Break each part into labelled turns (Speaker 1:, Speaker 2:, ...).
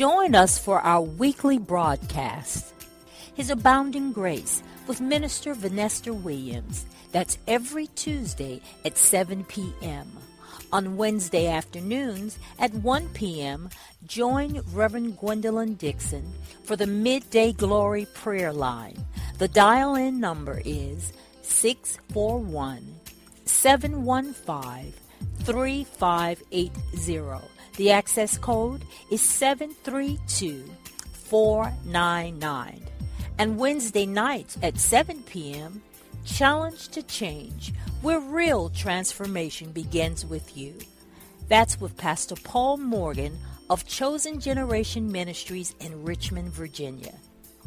Speaker 1: Join us for our weekly broadcast, His Abounding Grace, with Minister Vanessa Williams. That's every Tuesday at 7 p.m. On Wednesday afternoons at 1 p.m., join Reverend Gwendolyn Dixon for the Midday Glory Prayer Line. The dial in number is 641 715 3580. The access code is 732499. And Wednesday nights at 7 p.m., Challenge to Change, where real transformation begins with you. That's with Pastor Paul Morgan of Chosen Generation Ministries in Richmond, Virginia.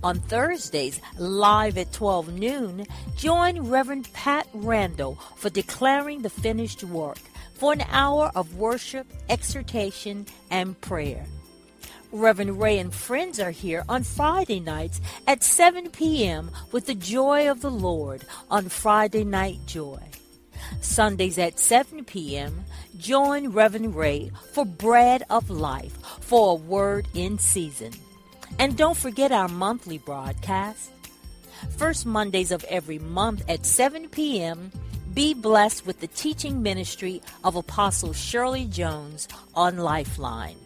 Speaker 1: On Thursdays, live at 12 noon, join Reverend Pat Randall for Declaring the Finished Work for an hour of worship, exhortation, and prayer. Reverend Ray and friends are here on Friday nights at 7 p.m. with the joy of the Lord on Friday Night Joy. Sundays at 7 p.m., join Reverend Ray for Bread of Life for a word in season. And don't forget our monthly broadcast. First Mondays of every month at 7 p.m., be blessed with the teaching ministry of Apostle Shirley Jones on Lifeline.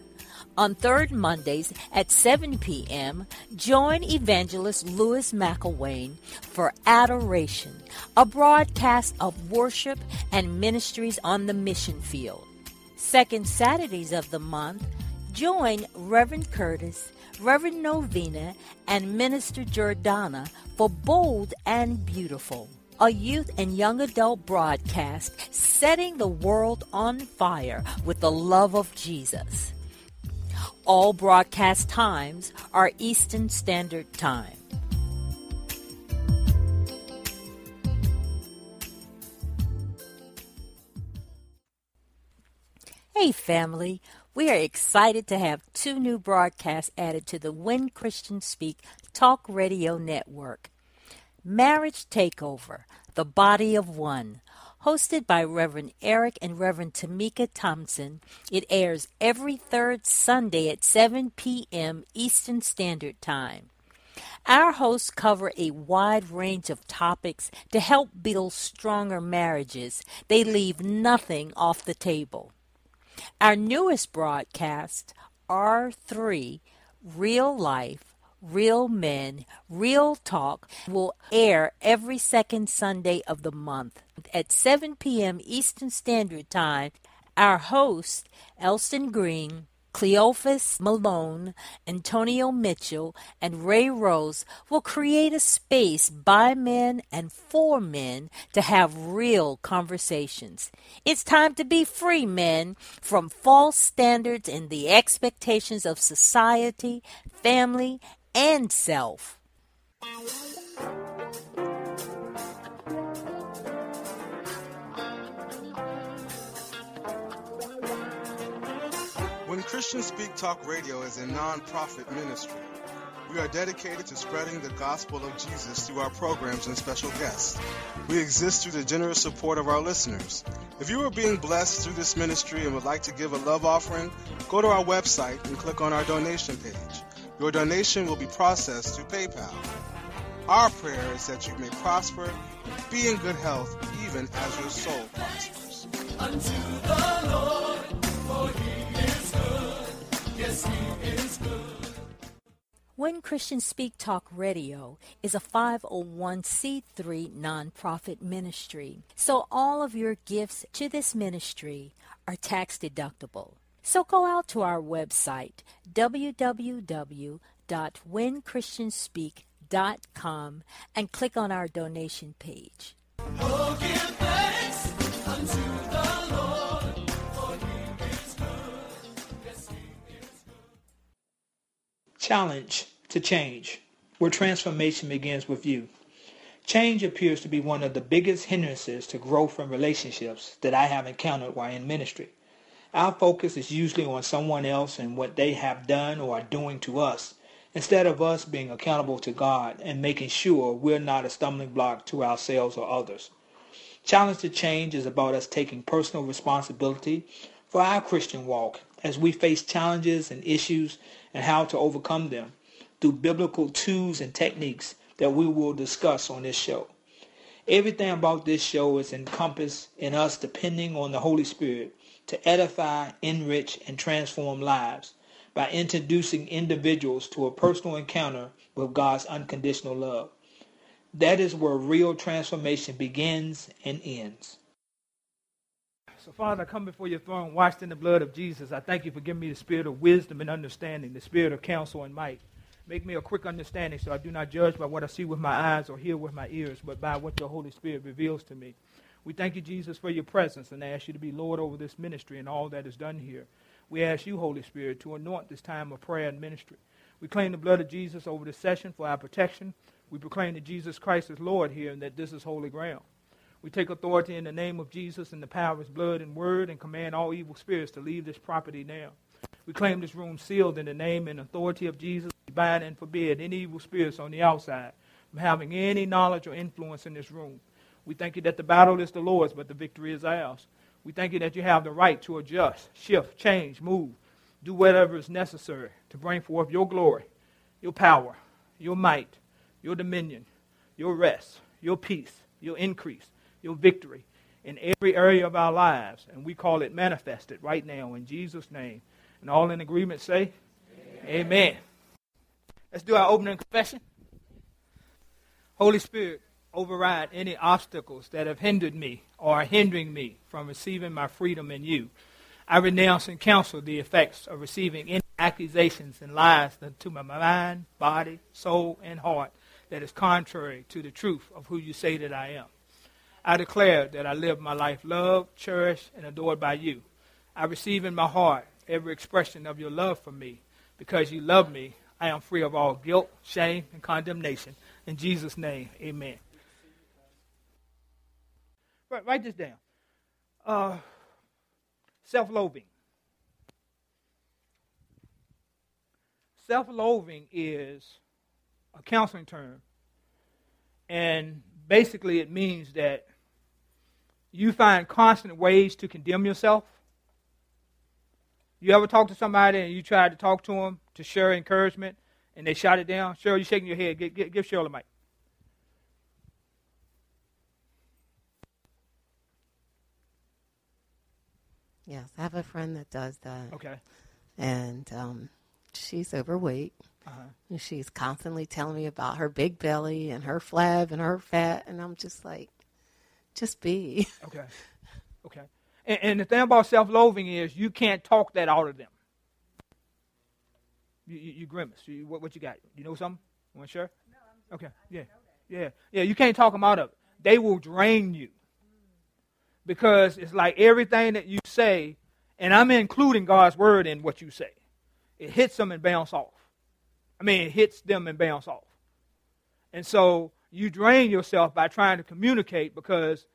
Speaker 1: On third Mondays at 7 p.m., join evangelist Louis McElwain for Adoration, a broadcast of worship and ministries on the mission field. Second Saturdays of the month, join Reverend Curtis, Reverend Novena, and Minister Jordana for Bold and Beautiful a youth and young adult broadcast setting the world on fire with the love of Jesus. All broadcast times are Eastern Standard Time. Hey, family. We are excited to have two new broadcasts added to the When Christians Speak Talk Radio Network. Marriage Takeover, The Body of One. Hosted by Reverend Eric and Reverend Tamika Thompson, it airs every third Sunday at 7 p.m. Eastern Standard Time. Our hosts cover a wide range of topics to help build stronger marriages. They leave nothing off the table. Our newest broadcast, R3 Real Life, Real Men, Real Talk will air every second Sunday of the month at 7 p.m. Eastern Standard Time. Our hosts, Elston Green, Cleophas Malone, Antonio Mitchell, and Ray Rose will create a space by men and for men to have real conversations. It's time to be free, men, from false standards and the expectations of society, family, and self.
Speaker 2: When Christians Speak Talk Radio is a non-profit ministry, we are dedicated to spreading the gospel of Jesus through our programs and special guests. We exist through the generous support of our listeners. If you are being blessed through this ministry and would like to give a love offering, go to our website and click on our donation page. Your donation will be processed through PayPal. Our prayer is that you may prosper, be in good health, even as your soul prospers.
Speaker 3: Unto the Lord, for he is good. Yes, he is good.
Speaker 1: When Christians Speak Talk Radio is a 501c3 nonprofit ministry, so all of your gifts to this ministry are tax deductible. So go out to our website, www.whenchristianspeak.com, and click on our donation page.
Speaker 4: Challenge to change. where transformation begins with you. Change appears to be one of the biggest hindrances to growth in relationships that I have encountered while in ministry. Our focus is usually on someone else and what they have done or are doing to us, instead of us being accountable to God and making sure we're not a stumbling block to ourselves or others. Challenge to Change is about us taking personal responsibility for our Christian walk as we face challenges and issues and how to overcome them through biblical tools and techniques that we will discuss on this show. Everything about this show is encompassed in us depending on the Holy Spirit to edify, enrich, and transform lives by introducing individuals to a personal encounter with God's unconditional love. That is where real transformation begins and ends.
Speaker 5: So, Father, I come before your throne, washed in the blood of Jesus. I thank you for giving me the spirit of wisdom and understanding, the spirit of counsel and might. Make me a quick understanding so I do not judge by what I see with my eyes or hear with my ears, but by what your Holy Spirit reveals to me. We thank you, Jesus, for your presence and ask you to be Lord over this ministry and all that is done here. We ask you, Holy Spirit, to anoint this time of prayer and ministry. We claim the blood of Jesus over this session for our protection. We proclaim that Jesus Christ is Lord here and that this is holy ground. We take authority in the name of Jesus and the power of his blood and word and command all evil spirits to leave this property now. We claim this room sealed in the name and authority of Jesus. We bind and forbid any evil spirits on the outside from having any knowledge or influence in this room. We thank you that the battle is the Lord's, but the victory is ours. We thank you that you have the right to adjust, shift, change, move, do whatever is necessary to bring forth your glory, your power, your might, your dominion, your rest, your peace, your increase, your victory in every area of our lives. And we call it manifested right now in Jesus' name. And all in agreement say, Amen. Amen. Let's do our opening confession. Holy Spirit, override any obstacles that have hindered me or are hindering me from receiving my freedom in you. I renounce and counsel the effects of receiving any accusations and lies to my mind, body, soul, and heart that is contrary to the truth of who you say that I am. I declare that I live my life loved, cherished, and adored by you. I receive in my heart every expression of your love for me. Because you love me, I am free of all guilt, shame, and condemnation. In Jesus' name, amen. Write, write this down. Uh, Self loathing. Self loathing is a counseling term. And basically, it means that you find constant ways to condemn yourself. You ever talk to somebody and you tried to talk to them to share encouragement and they shot it down? Cheryl, you're shaking your head. Give, give, give Cheryl a mic.
Speaker 6: Yes, I have a friend that does that.
Speaker 5: Okay.
Speaker 6: And um, she's overweight.
Speaker 5: Uh-huh.
Speaker 6: And she's constantly telling me about her big belly and her flab and her fat. And I'm just like, just be.
Speaker 5: Okay. Okay. And, and the thing about self loathing is you can't talk that out of them. You, you, you grimace. You, what, what you got? You know something? You want to share? No, I'm Okay. Yeah. Yeah. Yeah. You can't talk them out of it. They will drain you. Because it's like everything that you say, and I'm including God's word in what you say. It hits them and bounce off. I mean, it hits them and bounce off. And so you drain yourself by trying to communicate because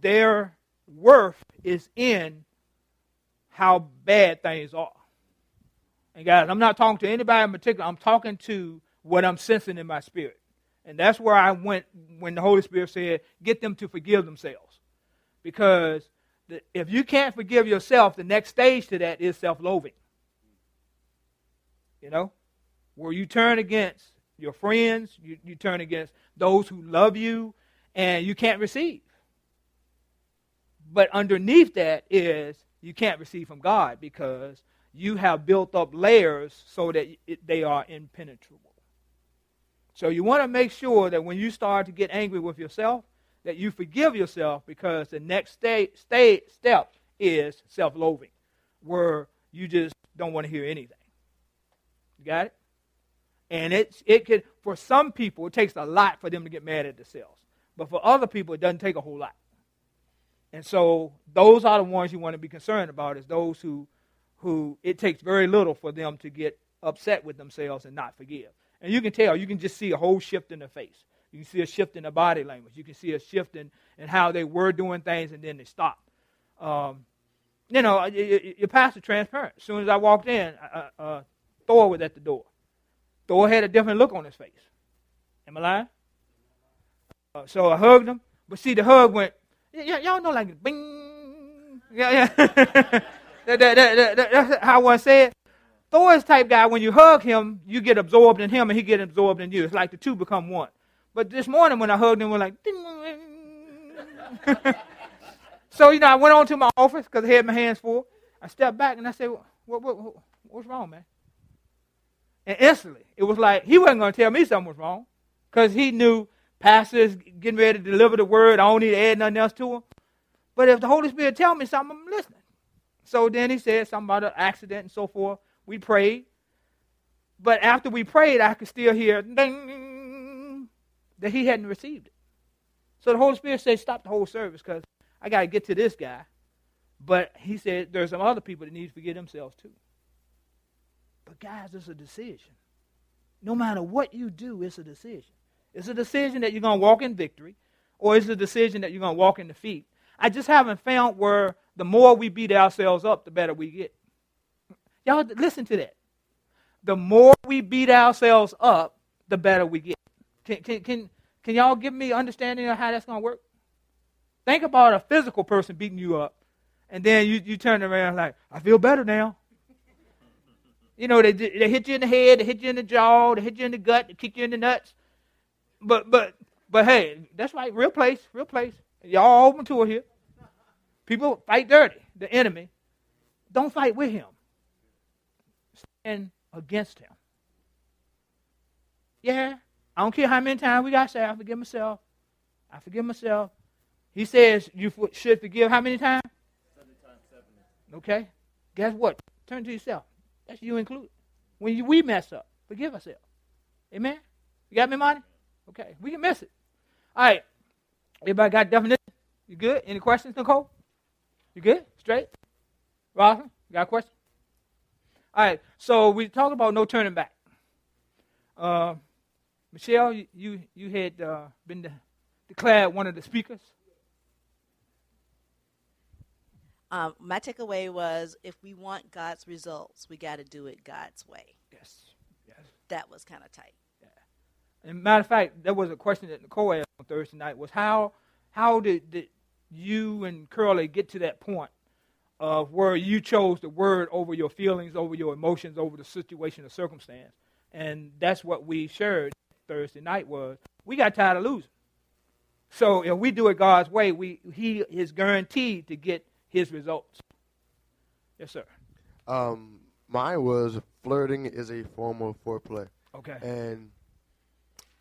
Speaker 5: their worth is in how bad things are. And guys, I'm not talking to anybody in particular. I'm talking to what I'm sensing in my spirit. And that's where I went when the Holy Spirit said, get them to forgive themselves. Because if you can't forgive yourself, the next stage to that is self loathing. You know? Where you turn against your friends, you, you turn against those who love you, and you can't receive. But underneath that is you can't receive from God because you have built up layers so that it, they are impenetrable. So you want to make sure that when you start to get angry with yourself, that you forgive yourself because the next step is self loathing, where you just don't want to hear anything. You got it? And it, it could, for some people, it takes a lot for them to get mad at themselves. But for other people, it doesn't take a whole lot. And so those are the ones you want to be concerned about, is those who, who it takes very little for them to get upset with themselves and not forgive. And you can tell, you can just see a whole shift in the face. You can see a shift in the body language. You can see a shift in, in how they were doing things and then they stopped. Um, you know, your pastor transparent. As soon as I walked in, uh, uh, Thor was at the door. Thor had a different look on his face. Am I lying? Uh, so I hugged him, but see, the hug went, y- y'all know, like, bing. Yeah, yeah. that, that, that, that's how I said. Thor is type guy, when you hug him, you get absorbed in him and he get absorbed in you. It's like the two become one. But this morning when I hugged him, we're like, so, you know, I went on to my office because I had my hands full. I stepped back and I said, what, what, what, what's wrong, man? And instantly, it was like he wasn't going to tell me something was wrong because he knew pastors getting ready to deliver the word. I don't need to add nothing else to him. But if the Holy Spirit tell me something, I'm listening. So then he said something about an accident and so forth. We prayed. But after we prayed, I could still hear ding, that he hadn't received it. So the Holy Spirit said, stop the whole service because I got to get to this guy. But he said there's some other people that need to forgive themselves too. But guys, it's a decision. No matter what you do, it's a decision. It's a decision that you're going to walk in victory, or it's a decision that you're going to walk in defeat. I just haven't found where the more we beat ourselves up, the better we get. Y'all listen to that. The more we beat ourselves up, the better we get. Can, can, can, can y'all give me understanding of how that's going to work? Think about a physical person beating you up, and then you, you turn around like, I feel better now. You know, they, they hit you in the head, they hit you in the jaw, they hit you in the gut, they kick you in the nuts but but but hey, that's right, real place, real place. Y'all open to it here. People fight dirty, the enemy. Don't fight with him. Stand against him. Yeah, I don't care how many times we got to say, I forgive myself. I forgive myself. He says you should forgive how many times? Seven times seven. Okay. Guess what? Turn to yourself. That's you included. When you, we mess up, forgive ourselves. Amen? You got me, money? Okay, we can miss it. All right. Everybody got definition? You good? Any questions, Nicole? You good? Straight? Rosalind, you got a question? All right. So we talked about no turning back. Uh, Michelle, you you, you had uh, been de- declared one of the speakers.
Speaker 7: Um, my takeaway was if we want God's results, we got to do it God's way.
Speaker 5: Yes. Yes.
Speaker 7: That was kind of tight.
Speaker 5: And matter of fact, there was a question that Nicole asked on Thursday night was how how did, did you and Curly get to that point of where you chose the word over your feelings, over your emotions, over the situation or circumstance? And that's what we shared Thursday night was we got tired of losing. So if we do it God's way, we he is guaranteed to get his results. Yes, sir.
Speaker 8: Um, mine was flirting is a form of foreplay.
Speaker 5: Okay.
Speaker 8: And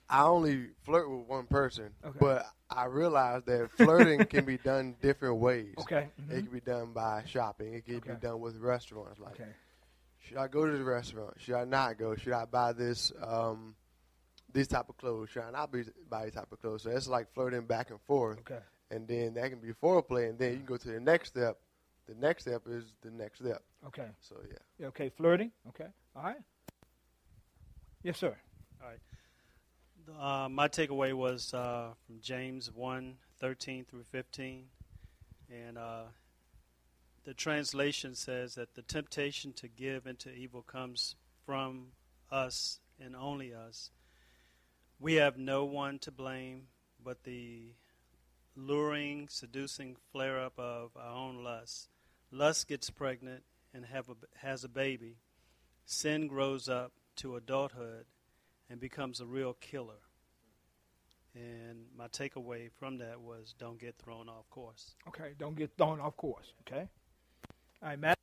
Speaker 8: I only flirt with one person,
Speaker 5: Okay.
Speaker 8: but I realized that flirting can be done different ways.
Speaker 5: Okay.
Speaker 8: It can be done by shopping. It can
Speaker 5: Okay.
Speaker 8: be done with restaurants. Like,
Speaker 5: Okay.
Speaker 8: should I go to the restaurant? Should I not go? Should I buy this um, these type of clothes? Should I not be, buy these type of clothes? So it's like flirting back and forth.
Speaker 5: Okay.
Speaker 8: And then that can be foreplay, and then you can go to the next step. The next step is the next step.
Speaker 5: Okay.
Speaker 8: So yeah.
Speaker 5: Yeah, Okay. Flirting. Okay. All right. Yes, sir.
Speaker 9: Uh, my takeaway was uh, from James 1 13 through 15. And uh, the translation says that the temptation to give into evil comes from us and only us. We have no one to blame but the luring, seducing flare up of our own lust. Lust gets pregnant and have a, has a baby. Sin grows up to adulthood and becomes a real killer. And my takeaway from that was don't get thrown off course.
Speaker 5: Okay. Don't get thrown off course. Okay. All right, Matt.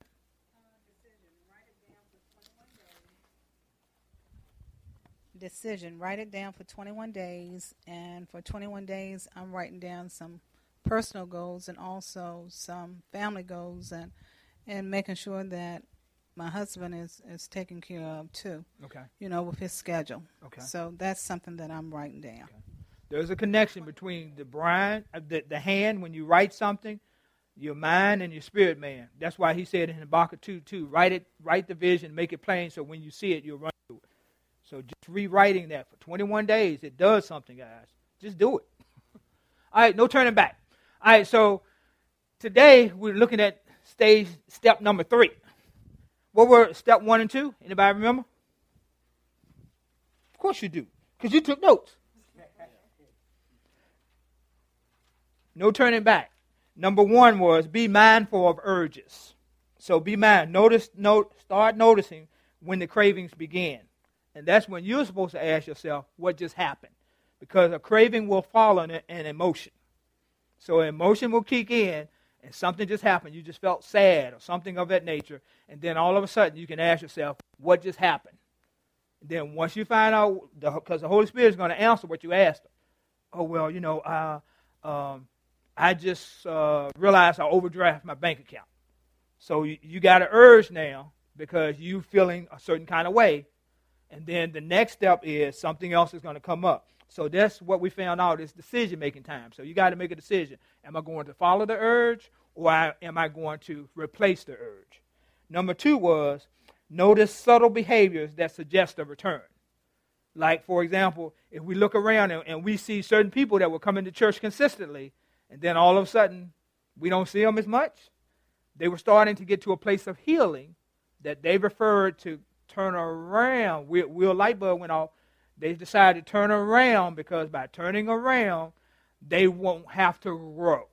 Speaker 10: Decision. Write it down for 21 days, and for 21 days, I'm writing down some personal goals and also some family goals, and and making sure that my husband is is taken care of too.
Speaker 5: Okay.
Speaker 10: You know, with his schedule.
Speaker 5: Okay.
Speaker 10: So that's something that I'm writing down.
Speaker 5: There's a connection between the brain, uh, the, the hand when you write something, your mind and your spirit man. That's why he said in Habakkuk 2 2, write it, write the vision, make it plain so when you see it, you'll run. So just rewriting that for 21 days, it does something, guys. Just do it. All right, no turning back. All right, so today we're looking at stage step number three. What were step one and two? Anybody remember? Of course you do, because you took notes. No turning back. Number one was be mindful of urges. So be mindful. Notice, note, start noticing when the cravings begin. And that's when you're supposed to ask yourself, what just happened? Because a craving will follow an, emotion. So emotion will kick in, and something just happened. You just felt sad or something of that nature. And then all of a sudden, you can ask yourself, what just happened? And then once you find out, because the, the, Holy Spirit is going to answer what you asked. Oh, well, you know, uh, um, I just uh, realized I overdraft my bank account. So you, you got an urge now because you feeling a certain kind of way. And then the next step is something else is going to come up. So that's what we found out is decision making time. So you got to make a decision. Am I going to follow the urge or am I going to replace the urge? Number two was notice subtle behaviors that suggest a return. Like, for example, if we look around and, and we see certain people that were coming to church consistently, and then all of a sudden we don't see them as much, they were starting to get to a place of healing that they referred to turn around. Will, Will Lightbulb went off. They decided to turn around because by turning around, they won't have to grow.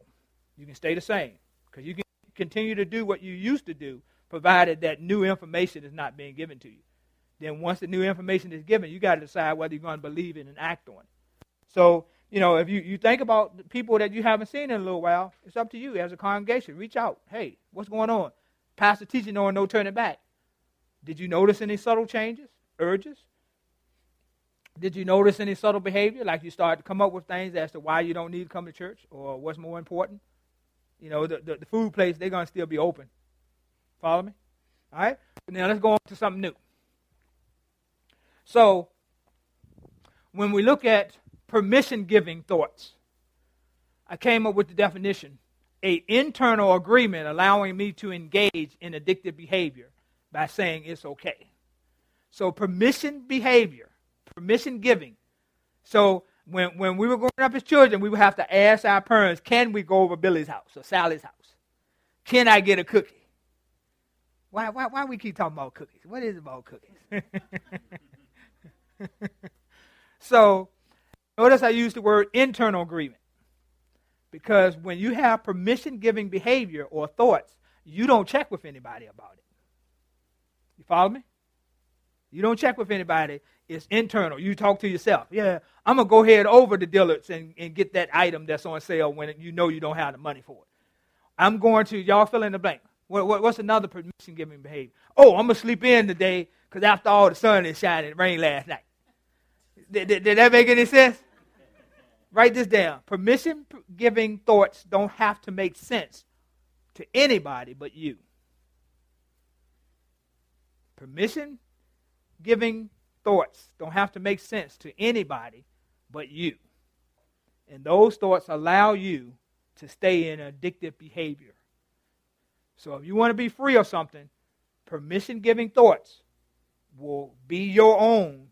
Speaker 5: You can stay the same because you can continue to do what you used to do, provided that new information is not being given to you. Then once the new information is given, you got to decide whether you're going to believe it and act on it. So you know, if you, you think about people that you haven't seen in a little while, it's up to you as a congregation. Reach out. Hey, what's going on? Pastor teaching on no turning back. Did you notice any subtle changes, urges? Did you notice any subtle behavior? Like you start to come up with things as to why you don't need to come to church or what's more important? You know, the, the, the food place, they're going to still be open. Follow me? All right? Now let's go on to something new. So, when we look at permission giving thoughts. I came up with the definition a internal agreement allowing me to engage in addictive behavior by saying it's okay. So permission behavior, permission giving. So when, when we were growing up as children, we would have to ask our parents, can we go over Billy's house or Sally's house? Can I get a cookie? Why, why, why we keep talking about cookies? What is about cookies? so Notice I use the word internal agreement. Because when you have permission giving behavior or thoughts, you don't check with anybody about it. You follow me? You don't check with anybody. It's internal. You talk to yourself. Yeah, I'm going to go ahead over to Dillard's and, and get that item that's on sale when you know you don't have the money for it. I'm going to, y'all fill in the blank. What, what, what's another permission giving behavior? Oh, I'm going to sleep in today because after all the sun is shining, it rained last night. Did, did, did that make any sense? Write this down. Permission giving thoughts don't have to make sense to anybody but you. Permission giving thoughts don't have to make sense to anybody but you. And those thoughts allow you to stay in addictive behavior. So if you want to be free of something, permission giving thoughts will be your own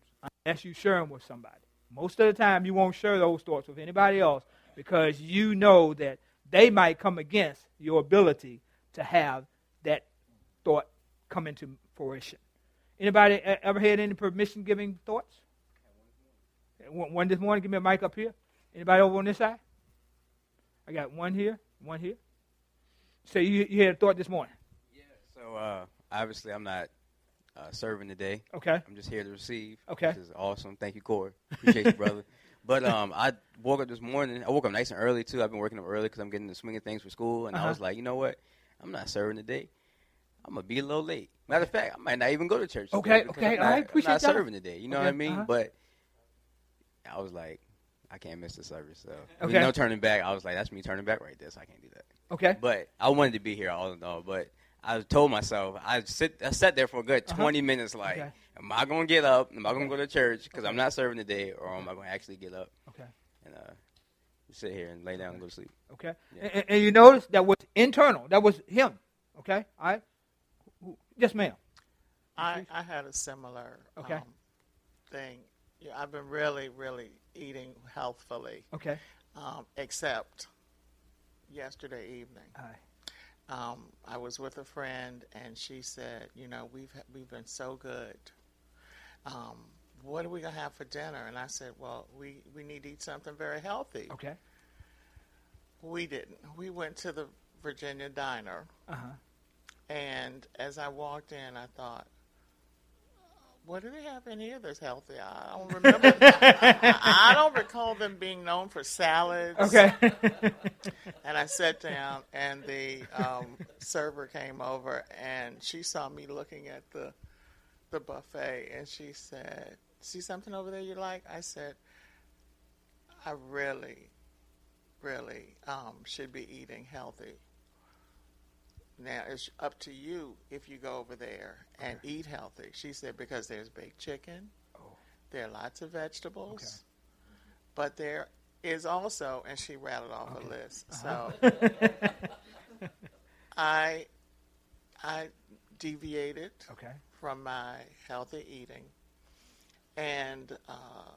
Speaker 5: unless you share them with somebody. Most of the time, you won't share those thoughts with anybody else because you know that they might come against your ability to have that thought come into fruition. Anybody ever had any permission giving thoughts? One this morning, give me a mic up here. Anybody over on this side? I got one here, one here. So you, you had a thought this morning?
Speaker 11: Yeah. So uh, obviously, I'm not uh, serving today.
Speaker 5: Okay.
Speaker 11: I'm just here to receive.
Speaker 5: Okay.
Speaker 11: This is awesome. Thank you, Corey. Appreciate you, brother. But um, I woke up this morning. I woke up nice and early too. I've been working up early because I'm getting the swing of things for school, and
Speaker 5: Uh-huh.
Speaker 11: I was like, you know what? I'm not serving today. I'm gonna be a little late. Matter of fact, I might not even go to church.
Speaker 5: Okay, okay,
Speaker 11: I'm not,
Speaker 5: right, appreciate
Speaker 11: I'm not
Speaker 5: that.
Speaker 11: serving today. You know
Speaker 5: Okay,
Speaker 11: what I mean?
Speaker 5: uh-huh.
Speaker 11: But I was like, I can't miss the service. So I mean, no turning back. I was like, that's me turning back right there. So I can't do that.
Speaker 5: Okay.
Speaker 11: But I wanted to be here all in all. But I told myself I sit I sat there for a good
Speaker 5: Uh-huh.
Speaker 11: 20 minutes. Like,
Speaker 5: Okay.
Speaker 11: am I gonna get up? Am I gonna go to church? Because I'm not serving today, or am I gonna actually get up
Speaker 5: Okay.
Speaker 11: and uh, sit here and lay down and go to sleep?
Speaker 5: Okay.
Speaker 11: Yeah.
Speaker 5: And, and you notice that was internal. That was him. Okay. All right. Yes, ma'am.
Speaker 12: I, I had a similar
Speaker 5: Okay.
Speaker 12: um, thing. Yeah, I've been really, really eating healthfully.
Speaker 5: Okay.
Speaker 12: Um, except yesterday evening.
Speaker 5: Aye.
Speaker 12: Um, I was with a friend, and she said, "You know, we've we've been so good. Um, what are we gonna have for dinner?" And I said, "Well, we we need to eat something very healthy."
Speaker 5: Okay.
Speaker 12: We didn't. We went to the Virginia Diner,
Speaker 5: Uh huh.
Speaker 12: And as I walked in, I thought, "What do they have in here that's healthy?" I don't remember. I don't recall them being known for salads.
Speaker 5: Okay.
Speaker 12: And I sat down, and the um, server came over, and she saw me looking at the the buffet, and she said, "See something over there you like?" I said, "I really, really um, should be eating healthy." Now it's up to you if you go over there and eat healthy. She said because there's baked chicken, there are lots of vegetables, but there is also, and she rattled off a list. So I I deviated
Speaker 5: Okay.
Speaker 12: from my healthy eating and uh,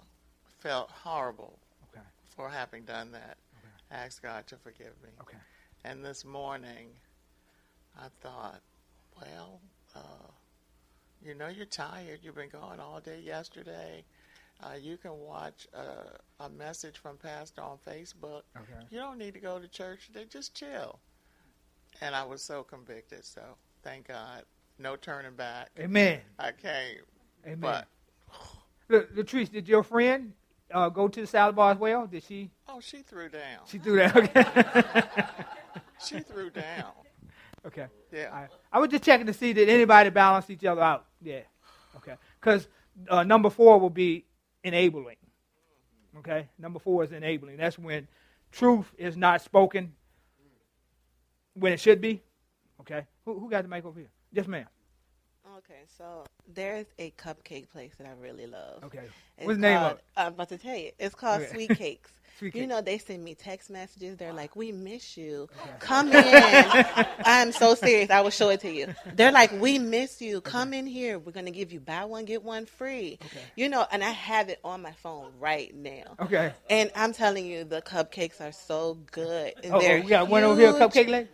Speaker 12: felt horrible
Speaker 5: Okay.
Speaker 12: for having done that. I asked God to forgive me.
Speaker 5: Okay.
Speaker 12: And this morning, I thought, well, uh, you know, you're tired. You've been gone all day yesterday. Uh, you can watch uh, a message from Pastor on Facebook.
Speaker 5: Okay.
Speaker 12: You don't need to go to church today. Just chill. And I was so convicted. So thank God, no turning back.
Speaker 5: Amen.
Speaker 12: I came.
Speaker 5: Amen.
Speaker 12: But
Speaker 5: Look, Latrice, did your friend uh, go to the salad bar as well? Did she?
Speaker 12: oh, she threw down.
Speaker 5: She threw down. Okay.
Speaker 12: She threw down.
Speaker 5: Okay.
Speaker 12: Yeah.
Speaker 5: Right. I was just checking to see did anybody balance each other out. Yeah. Okay. Because uh, number four will be enabling. Okay. Number four is enabling. That's when truth is not spoken when it should be. Okay. Who, who got the mic over here? Yes, ma'am.
Speaker 6: Okay, so there's a cupcake place that I really love.
Speaker 5: Okay.
Speaker 6: It's
Speaker 5: What's the name of it?
Speaker 6: I'm about to tell you. It's called
Speaker 5: Okay.
Speaker 6: Sweet Cakes.
Speaker 5: Sweet
Speaker 6: You
Speaker 5: Cakes.
Speaker 6: know, they send me text messages. They're like, "We miss you. Come in." I'm so serious. I will show it to you. They're like, "We miss you. Come in here. We're gonna give you buy one get one free." You know, and I have it on my phone right now.
Speaker 5: Okay.
Speaker 6: And I'm telling you, the cupcakes are so good. And
Speaker 5: Oh, oh, we got one over here, cupcake lady.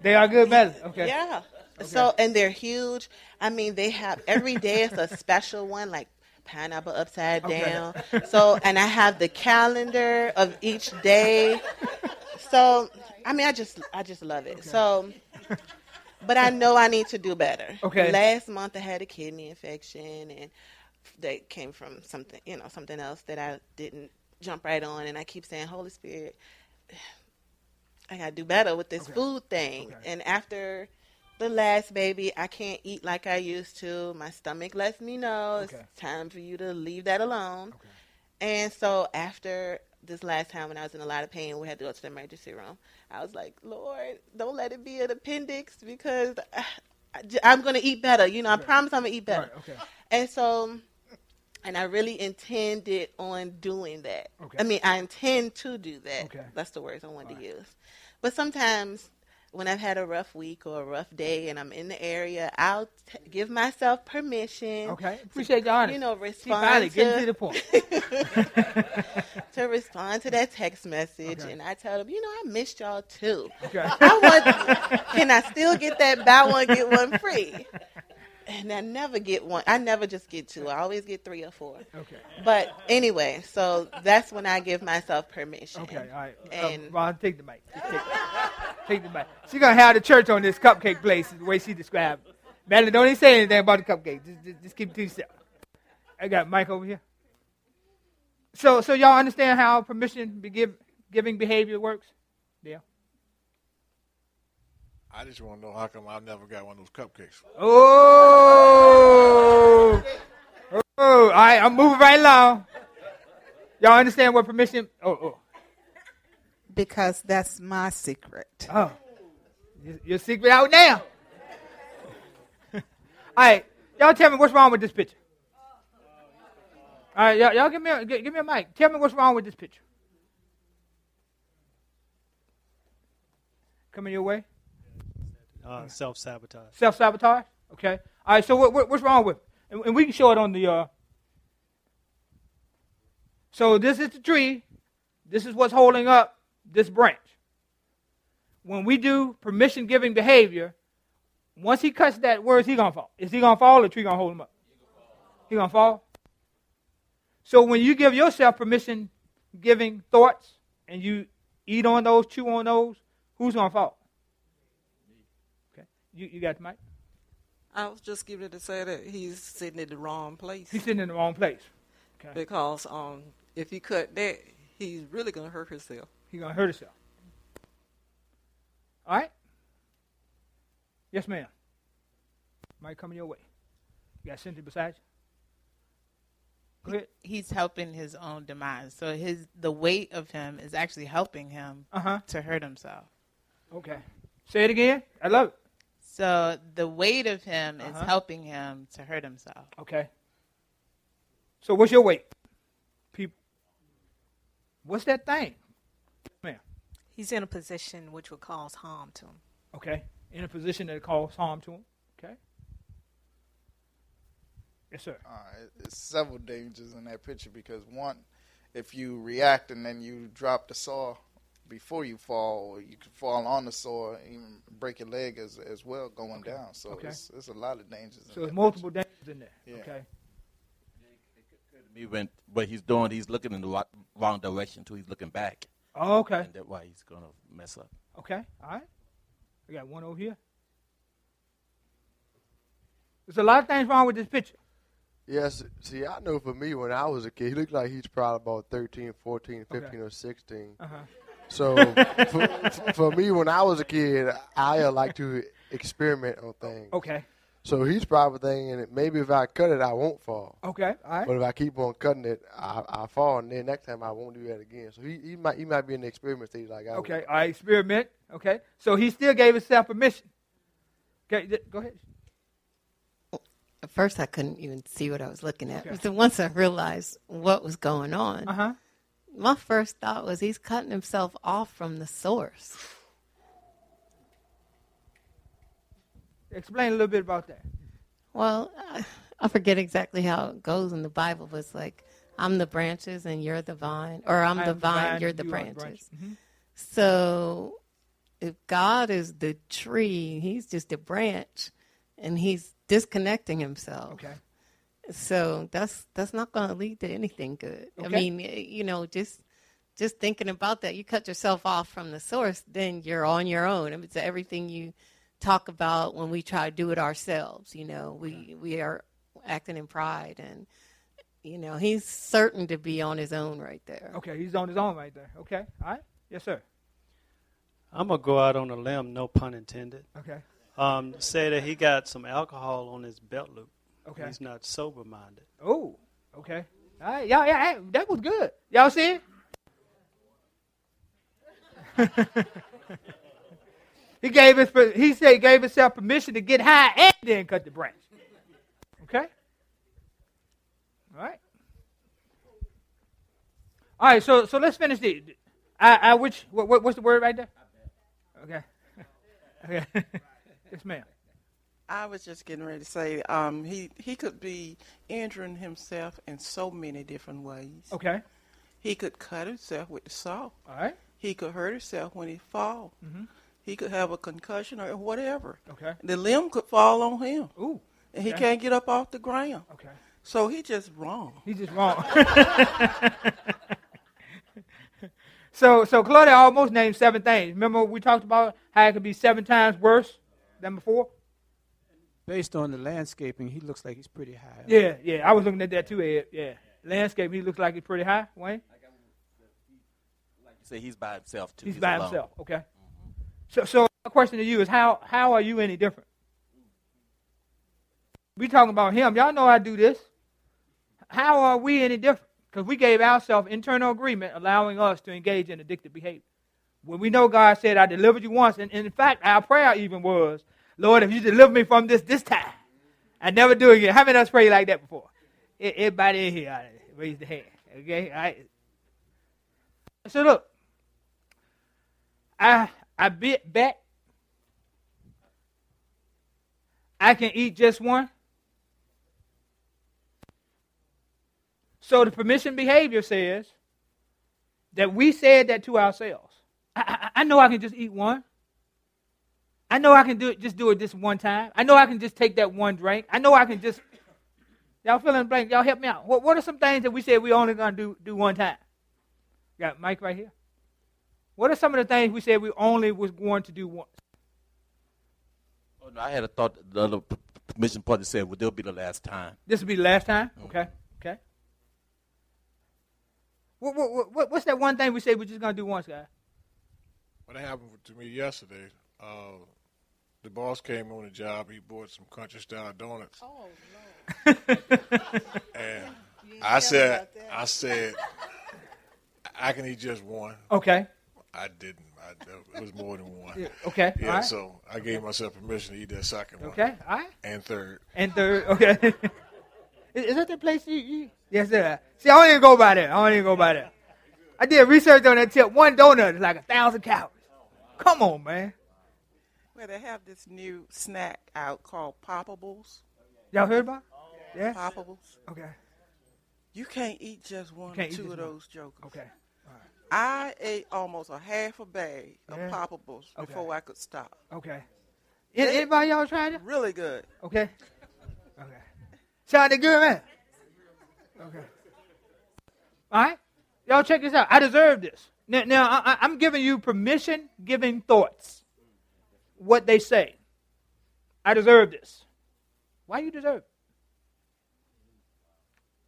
Speaker 5: They are good, man. Okay.
Speaker 6: Yeah. So and they're huge. I mean, they have every day it's a special one, like pineapple upside
Speaker 5: Okay.
Speaker 6: down. So and I have the calendar of each day. So I mean, I just I just love it. So. But I know I need to do better.
Speaker 5: Okay.
Speaker 6: Last month I had a kidney infection and that came from something, you know, something else that I didn't jump right on and I keep saying, Holy Spirit, I gotta do better with this
Speaker 5: Okay.
Speaker 6: food thing.
Speaker 5: Okay.
Speaker 6: And after the last baby, I can't eat like I used to. My stomach lets me know
Speaker 5: Okay.
Speaker 6: it's time for you to leave that alone.
Speaker 5: Okay.
Speaker 6: And so after this last time when I was in a lot of pain, we had to go to the emergency room. I was like, Lord, don't let it be an appendix because uh, I, am going to eat better. You know, I promise I'm going to eat better.
Speaker 5: Right, okay.
Speaker 6: And so, and I really intended on doing that.
Speaker 5: Okay.
Speaker 6: I mean, I intend to do that.
Speaker 5: Okay.
Speaker 6: That's the words I wanted
Speaker 5: All
Speaker 6: to
Speaker 5: right.
Speaker 6: use. But sometimes when I've had a rough week or a rough day and I'm in the area, I'll t- give myself permission.
Speaker 5: Okay. Appreciate honesty.
Speaker 6: You know, respond to,
Speaker 5: to the point.
Speaker 6: to respond to that text message,
Speaker 5: Okay.
Speaker 6: and I tell them, you know, I missed y'all too.
Speaker 5: Okay.
Speaker 6: I want. can I still get that buy one get one free? And I never get one. I never just get two. I always get three or four.
Speaker 5: Okay.
Speaker 6: But anyway, so that's when I give myself permission.
Speaker 5: Okay, all right.
Speaker 6: And
Speaker 5: uh, Ron, take the mic. Take, take the mic. She's gonna have the church on this cupcake place, the way she described. it. Madeline, don't even say anything about the cupcake. Just, just, just keep it to yourself. I got Mike over here. So, so y'all understand how permission be give, giving behavior works? Yeah.
Speaker 13: I just want to know how come I never got one of those cupcakes.
Speaker 5: Oh, oh! All right, I'm moving right along. Y'all understand what permission? Oh, oh,
Speaker 10: Because that's my secret.
Speaker 5: oh! Your, your secret out now. All right, y'all tell me what's wrong with this picture. All right, y'all, y'all give me a, gi- give me a mic. Tell me what's wrong with this picture. Coming your way.
Speaker 9: Uh, Self sabotage.
Speaker 5: Self sabotage. Okay. All right. So what, what, what's wrong with? It? And, and we can show it on the uh, So this is the tree. This is what's holding up this branch. When we do permission giving behavior, once he cuts that, where is he gonna fall? Is he gonna fall or the tree gonna hold him up? He gonna fall? So when you give yourself permission giving thoughts and you eat on those, chew on those, who's gonna fall? Okay. You you got the mic?
Speaker 14: I was just giving it to say that he's sitting in the wrong place.
Speaker 5: He's sitting in the wrong place. Okay.
Speaker 14: Because um, if he cut that, he's really gonna hurt himself.
Speaker 5: He's gonna hurt himself. All right? Yes, ma'am. Might coming your way. You got Cynthia beside you? Go ahead.
Speaker 15: He's helping his own demise. So his the weight of him is actually helping him
Speaker 5: Uh-huh.
Speaker 15: to hurt himself.
Speaker 5: Okay. Say it again. I love it.
Speaker 15: So the weight of him is
Speaker 5: Uh-huh.
Speaker 15: helping him to hurt himself.
Speaker 5: Okay. So what's your weight? People. What's that thing? Ma'am.
Speaker 1: He's in a position which will cause harm to him.
Speaker 5: Okay. In a position that causes harm to him. Okay. Yes, sir.
Speaker 16: Uh, it- it's several dangers in that picture because one, if you react and then you drop the saw before you fall, you could fall on the saw, and even break your leg as as well going down. So
Speaker 5: Okay.
Speaker 16: it's, it's a lot of dangers. in
Speaker 5: So
Speaker 16: that
Speaker 5: there's multiple dangers in there.
Speaker 16: Yeah.
Speaker 5: Okay.
Speaker 17: Me when what he's doing, he's looking in the wrong direction too. He's looking back.
Speaker 5: Oh, okay.
Speaker 17: And that's why he's gonna mess up.
Speaker 5: Okay. All right. We got one over here. There's a lot of things wrong with this picture.
Speaker 8: Yes, see, I know for me when I was a kid, he looked like he's probably about 13, 14, 15, or 16.
Speaker 5: Uh-huh.
Speaker 8: So for, for me, when I was a kid, I uh, like to experiment on things.
Speaker 5: Okay.
Speaker 8: So he's probably thinking that maybe if I cut it, I won't fall.
Speaker 5: Okay. All right.
Speaker 8: But if I keep on cutting it, I, I fall, and then next time I won't do that again. So he, he might he might be in the experiment stage like I was.
Speaker 5: Okay. I experiment. Okay. So he still gave himself permission. Okay. th- Go ahead.
Speaker 18: At first, I couldn't even see what I was looking at.
Speaker 5: Okay.
Speaker 18: So once I realized what was going on,
Speaker 5: Uh-huh.
Speaker 18: My first thought was he's cutting himself off from the source.
Speaker 5: Explain a little bit about that.
Speaker 18: Well, I, I forget exactly how it goes in the Bible, but it's like, I'm the branches and you're the vine, or I'm
Speaker 5: I
Speaker 18: the vine,
Speaker 5: vine,
Speaker 18: you're the
Speaker 5: you
Speaker 18: branches.
Speaker 5: branch. Mhm.
Speaker 18: So if God is the tree, he's just a branch and he's disconnecting himself.
Speaker 5: Okay.
Speaker 18: So that's that's not going to lead to anything good. I mean, you know, just just thinking about that, you cut yourself off from the source, then you're on your own. I mean, it's everything you talk about when we try to do it ourselves. You know, we we are acting in pride, and you know, he's certain to be on his own right there.
Speaker 5: Okay. He's on his own right there. Okay. All right. Yes, sir.
Speaker 9: I'm gonna go out on a limb, no pun intended.
Speaker 5: Okay.
Speaker 9: Um, say that he got some alcohol on his belt loop.
Speaker 5: Okay.
Speaker 9: He's not sober minded.
Speaker 5: Oh. Okay. All right. Y'all, yeah, hey, that was good. Y'all see it? he gave his, he said he gave himself permission to get high and then cut the branch. Okay. All right. All right. So so let's finish the. I, I which what, what what's the word right there? Okay. Okay. yes, ma'am.
Speaker 14: I was just getting ready to say um, he he could be injuring himself in so many different ways.
Speaker 5: Okay.
Speaker 14: He could cut himself with the saw.
Speaker 5: All right.
Speaker 14: He could hurt himself when he fall.
Speaker 5: Mm-hmm.
Speaker 14: He could have a concussion or whatever.
Speaker 5: Okay.
Speaker 14: The limb could fall on him.
Speaker 5: Ooh.
Speaker 14: And he
Speaker 5: okay.
Speaker 14: can't get up off the ground.
Speaker 5: Okay.
Speaker 14: So he just wrong.
Speaker 5: He's just wrong. so so Claudia almost named seven things. Remember we talked about how it could be seven times worse than before?
Speaker 19: Based on the landscaping, he looks like he's pretty high.
Speaker 5: Yeah, yeah. I was looking at that too, Ed. Yeah. Landscape, he looks like he's pretty high, Wayne.
Speaker 17: Like you say, he's by himself too.
Speaker 5: He's by
Speaker 17: alone.
Speaker 5: himself. Okay. Mm-hmm. So so my question to you is how how are you any different? We talking about him. Y'all know I do this. How are we any different? Because we gave ourselves internal agreement allowing us to engage in addictive behavior. When we know God said, I delivered you once, and, and in fact, our prayer even was, Lord, if you deliver me from this this time, I never do it again. How many of us prayed like that before? Everybody in here, uh, raise the hand. Okay? All right. So look, I I bet bet I can eat just one. So the permission behavior says that we said that to ourselves. I, I, I know I can just eat one. I know I can do it, just do it this one time. I know I can just take that one drink. I know I can just. Y'all feeling blank? Y'all help me out. What, what are some things that we said we only gonna do do one time? Got Mike right here. What are some of the things we said we only was going to do once?
Speaker 17: Oh, no, I had a thought the other p- p- permission part said, well, there'll be the last time.
Speaker 5: This will be the last time. Okay. Okay. What, what, what, what's that one thing we said we're just gonna do once, guys?
Speaker 13: What happened to me yesterday? Uh, the boss came on the job. He bought some country style donuts. Oh and I said, I said, I can eat just one.
Speaker 5: Okay.
Speaker 13: I didn't. I, it was more than one.
Speaker 5: Yeah, okay,
Speaker 13: Yeah.
Speaker 5: all right.
Speaker 13: So I gave myself permission to eat that second one.
Speaker 5: Okay, all right.
Speaker 13: And third.
Speaker 5: And third, okay. is, is that the place you, you? Yes, sir. See, I don't even go by there. I don't even go by there. I did research on that tip. One donut is like a thousand calories. Come on, man.
Speaker 14: Well, they have this new snack out called Poppables.
Speaker 5: Y'all heard about? it? Yeah.
Speaker 14: Poppables.
Speaker 5: Okay.
Speaker 14: You can't eat just one or two of those jokers.
Speaker 5: Okay.
Speaker 14: I ate almost a half a bag of
Speaker 5: Yeah.
Speaker 14: Poppables
Speaker 5: Okay.
Speaker 14: before I could stop.
Speaker 5: Okay. Any- Anybody y'all tried it?
Speaker 14: Really good.
Speaker 5: Okay. Okay. Sounded good, man. Okay. All right. Y'all check this out. I deserve this. Now, now I, I- I'm giving you permission, giving thoughts. What they say. I deserve this. Why you deserve it?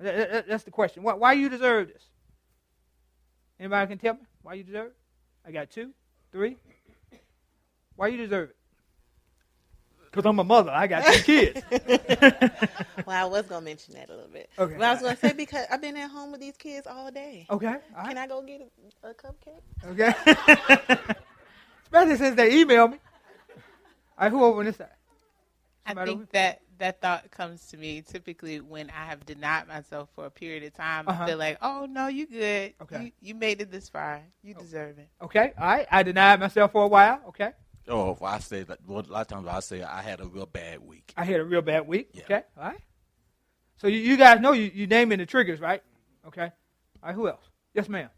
Speaker 5: That- that- that- That's the question. Why, why you deserve this? Anybody can tell me why you deserve it? I got two, three. Why you deserve it? Because I'm a mother. I got two kids.
Speaker 6: well, I was gonna mention that a little bit.
Speaker 5: Okay.
Speaker 6: But I was gonna say because I've been at home with these kids all day.
Speaker 5: Okay, all right.
Speaker 6: Can I go get a, a cupcake?
Speaker 5: Okay. Especially since they emailed me. All right, who over on this side?
Speaker 15: I
Speaker 5: Somebody
Speaker 15: think that that thought comes to me typically when I have denied myself for a period of time.
Speaker 5: Uh-huh.
Speaker 15: I feel like, oh no, you good.
Speaker 5: Okay.
Speaker 15: You, you made it this far. You deserve it.
Speaker 5: Okay, all right. I denied myself for a while. Okay.
Speaker 17: Oh, if I say that, well, a lot of times I say I had a real bad week.
Speaker 5: I had a real bad week. Okay, all right. So you, you guys know you, you naming the triggers, right? Okay. All right, who else? Yes, ma'am.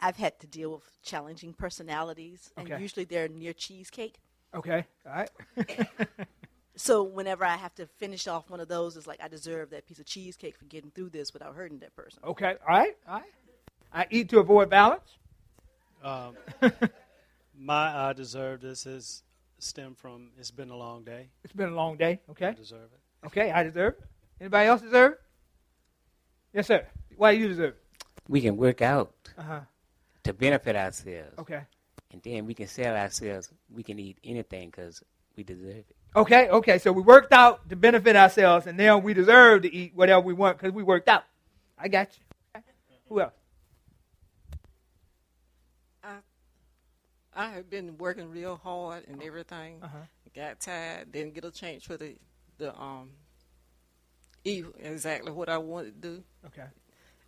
Speaker 7: I've had to deal with challenging personalities, and
Speaker 5: Okay.
Speaker 7: usually they're near cheesecake.
Speaker 5: Okay, all right.
Speaker 7: So whenever I have to finish off one of those, it's like I deserve that piece of cheesecake for getting through this without hurting that person.
Speaker 5: Okay, all right, all right. I eat to avoid balance.
Speaker 9: Um, my I deserve this is stem from it's been a long day.
Speaker 5: It's been a long day. Okay.
Speaker 9: I deserve it.
Speaker 5: Okay, I deserve it. Anybody else deserve it? Yes, sir. Why do you deserve it?
Speaker 20: We can work out
Speaker 5: Uh-huh.
Speaker 20: to benefit ourselves.
Speaker 5: Okay.
Speaker 20: And then we can sell ourselves. We can eat anything because we deserve it.
Speaker 5: Okay, okay. So we worked out to benefit ourselves, and now we deserve to eat whatever we want because we worked out. I got you. Okay. Who else?
Speaker 21: I have been working real hard and everything.
Speaker 5: Uh-huh.
Speaker 21: Got tired, didn't get a chance for the the um eat exactly what I wanted to do.
Speaker 5: Okay.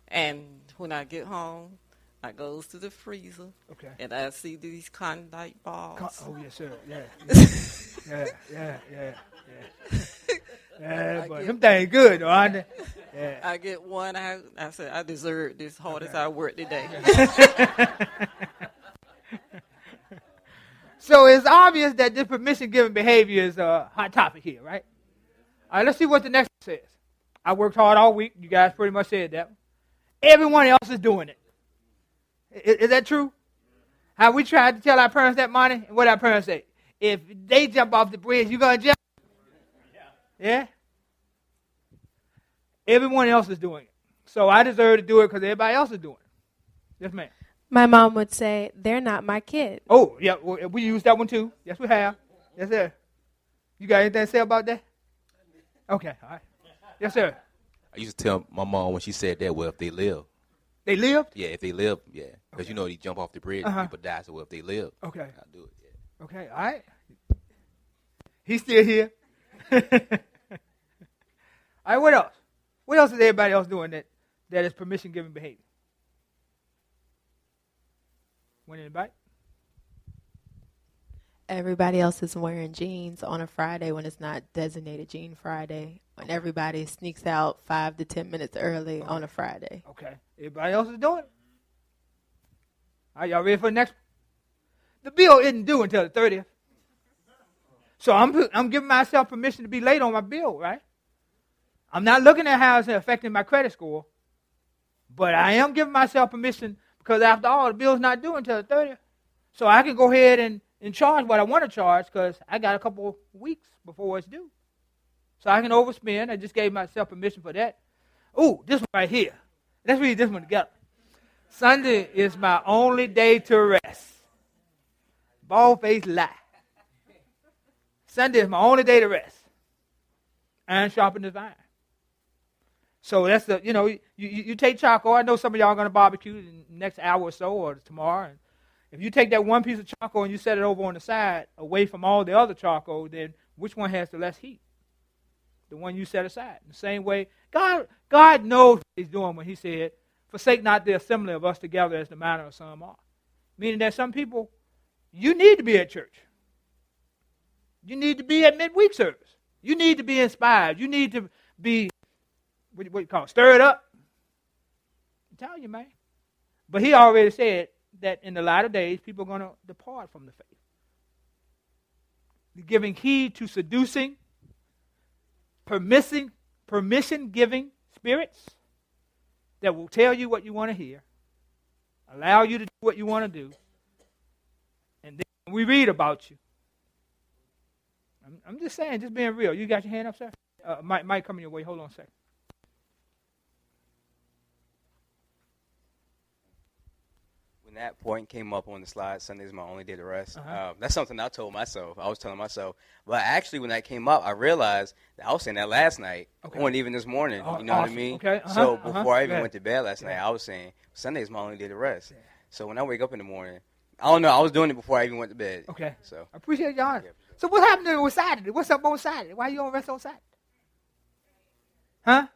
Speaker 21: And when I get home, I goes to the freezer.
Speaker 5: Okay.
Speaker 21: And I see these Klondike bars.
Speaker 5: Co- oh yes, sir. Yeah. Yeah. yeah. Yeah. Yeah. Yeah. yeah but
Speaker 21: get-
Speaker 5: them things good, aren't they? Yeah.
Speaker 21: I get one out. I said I deserve this hard as
Speaker 5: Okay.
Speaker 21: I work today.
Speaker 5: So it's obvious that this permission-giving behavior is a hot topic here, right? All right, let's see what the next one says. I worked hard all week. You guys pretty much said that. Everyone else is doing it. Is, is that true? How we tried to tell our parents that morning, and what our parents say? If they jump off the bridge, you gonna jump? Yeah. Everyone else is doing it, so I deserve to do it because everybody else is doing it. Yes, ma'am.
Speaker 22: My mom would say, "They're not my kid."
Speaker 5: Oh, yeah, we we use that one too. Yes, we have. Yes, sir. You got anything to say about that? Okay, all right. Yes, sir.
Speaker 17: I used to tell my mom when she said that, well, if they live.
Speaker 5: They lived?
Speaker 17: Yeah, if they live, yeah. Because you know, they jump off the bridge
Speaker 5: Uh-huh.
Speaker 17: and people die, so well, if they live.
Speaker 5: Okay.
Speaker 17: I'll do it. Yeah.
Speaker 5: Okay, all right. He's still here. all right, what else? What else is everybody else doing that, that is permission giving behavior? Want anybody?
Speaker 22: everybody else is wearing jeans on a Friday when it's not designated Jean Friday, when everybody sneaks out five to ten minutes early oh. on a Friday.
Speaker 5: Okay. Everybody else is doing it. Are y'all ready for the next? The bill isn't due until the 30th. So I'm, I'm giving myself permission to be late on my bill, right? I'm not looking at how it's affecting my credit score, but I am giving myself permission because after all, the bill's not due until the 30th. So I can go ahead and, and charge what I want to charge because I got a couple weeks before it's due. So I can overspend. I just gave myself permission for that. Ooh, this one right here. Let's read this one together. Sunday is my only day to rest. Bald faced lie. Sunday is my only day to rest. Iron sharpen the iron. So that's the, you know, you, you, you take charcoal. I know some of y'all are going to barbecue in the next hour or so or tomorrow. And if you take that one piece of charcoal and you set it over on the side away from all the other charcoal, then which one has the less heat? The one you set aside. In the same way, God, God knows what He's doing when He said, Forsake not the assembly of us together as the manner of some are. Meaning that some people, you need to be at church. You need to be at midweek service. You need to be inspired. You need to be, what, what you call it, stirred up. I'm telling you, man. But he already said that in the latter days, people are going to depart from the faith. Giving heed to seducing, permissing, permission giving spirits that will tell you what you want to hear, allow you to do what you want to do, and then we read about you. I'm, I'm just saying, just being real. You got your hand up, sir? Uh, Mike, Mike coming your way. Hold on a second.
Speaker 11: When that point came up on the slide, Sunday's my only day to rest.
Speaker 5: Uh-huh.
Speaker 11: Um, that's something I told myself. I was telling myself, but actually, when that came up, I realized that I was saying that last night,
Speaker 5: Okay.
Speaker 11: or even this morning.
Speaker 5: Oh,
Speaker 11: you know what I mean?
Speaker 5: Okay, uh-huh,
Speaker 11: So
Speaker 5: uh-huh.
Speaker 11: before I even
Speaker 5: Yeah.
Speaker 11: went to bed last night, I was saying Sunday's my only day to rest. So when I wake up in the morning, I don't know. I was doing it before I even went to bed.
Speaker 5: Okay.
Speaker 11: So
Speaker 5: I appreciate y'all. So what happened to on Saturday? What's up on Saturday? Why you don't rest on Saturday? Huh?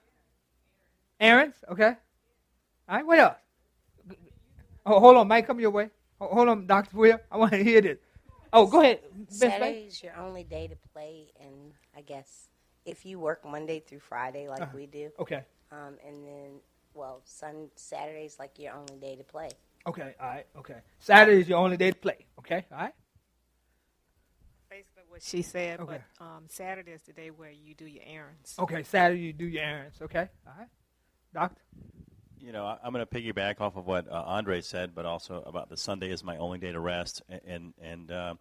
Speaker 5: Errands? Okay. All right, what else? Oh, hold on, Mike, come your way. Ho- Hold on, Dr. Will. I want to hear this. Oh, go ahead. Best Faith.
Speaker 23: Saturday's your only day to play, and I guess if you work Monday through Friday like
Speaker 5: Uh-huh.
Speaker 23: we do,
Speaker 5: Okay.
Speaker 23: um, and then well, Sun Saturday's like your only day to play.
Speaker 5: Okay, all right, okay. Saturday is your only day to play. Okay, all right?
Speaker 24: Basically, what she said,
Speaker 5: Okay.
Speaker 24: but um, Saturday is the day where you do your errands.
Speaker 5: Okay, Saturday you do your errands. Okay, all right. Doctor?
Speaker 25: You know, I- I'm going to piggyback off of what uh, Andre said, but also about the Sunday is my only day to rest, and and, and uh,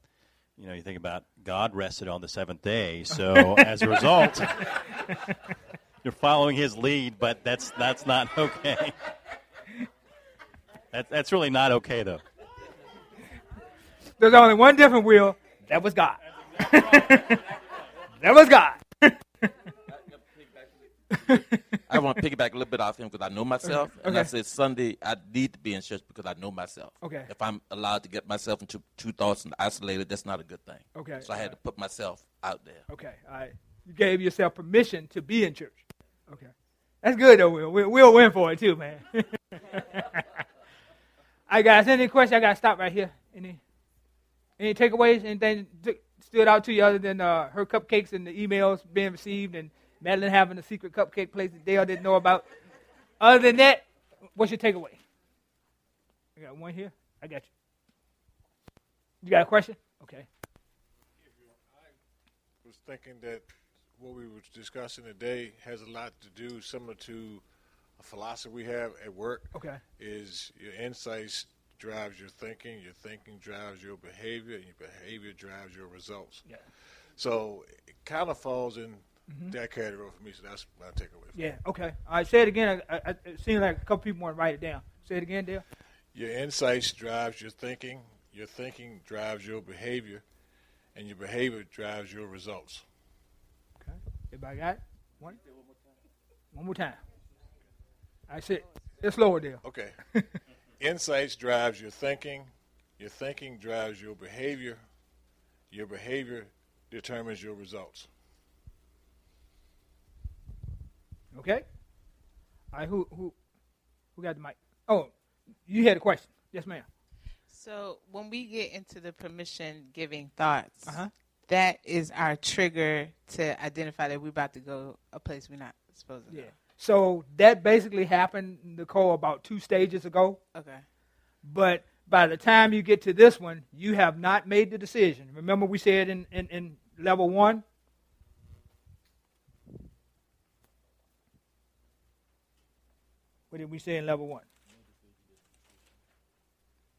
Speaker 25: you know, you think about God rested on the seventh day, so as a result, you're following His lead, but that's that's not okay. That, that's really not okay, though.
Speaker 5: There's only one different will. That was God. that was God.
Speaker 17: I want to piggyback a little bit off him because I know myself, and I said Sunday I need to be in church because I know myself.
Speaker 5: Okay.
Speaker 17: If I'm allowed to get myself into two thoughts and isolated, that's not a good thing.
Speaker 5: Okay,
Speaker 17: So I had to put myself out there.
Speaker 5: Okay, all right. You gave yourself permission to be in church. Okay. That's good, though, Will. We'll, we'll win for it, too, man. all right, guys, any questions? I got to stop right here. Any any takeaways? Anything stood out to you other than uh, her cupcakes and the emails being received and Madeline having a secret cupcake place that Dale didn't know about? Other than that, what's your takeaway? I got one here. I got you. You got a question? Okay.
Speaker 13: I was thinking that what we were discussing today has a lot to do, similar to a philosophy we have at work.
Speaker 5: Okay.
Speaker 13: Is your insights drives your thinking, your thinking drives your behavior, and your behavior drives your results.
Speaker 5: Yeah.
Speaker 13: So it kind of falls in
Speaker 5: Mhm.
Speaker 13: that category for me. So that's what I my takeaway.
Speaker 5: Yeah, okay. All right, say it again. I, I, it seems like a couple people want to write it down. Say it again, Dale.
Speaker 13: Your insights drives your thinking, your thinking drives your behavior, and your behavior drives your results. Okay.
Speaker 5: Everybody got it? One? One more time. I said, it's lower, Dale.
Speaker 13: Okay. Insights drives your thinking. Your thinking drives your behavior. Your behavior determines your results.
Speaker 5: Okay? All right, who, who, who got the mic? Oh, you had a question. Yes, ma'am.
Speaker 15: So when we get into the permission giving thoughts,
Speaker 5: Uh-huh.
Speaker 15: that is our trigger to identify that we're about to go a place we're not supposed to
Speaker 5: Yeah.
Speaker 15: go.
Speaker 5: So that basically happened, Nicole, about two stages ago.
Speaker 15: Okay.
Speaker 5: But by the time you get to this one, you have not made the decision. Remember, we said in, in, in level one? What did we say in level one?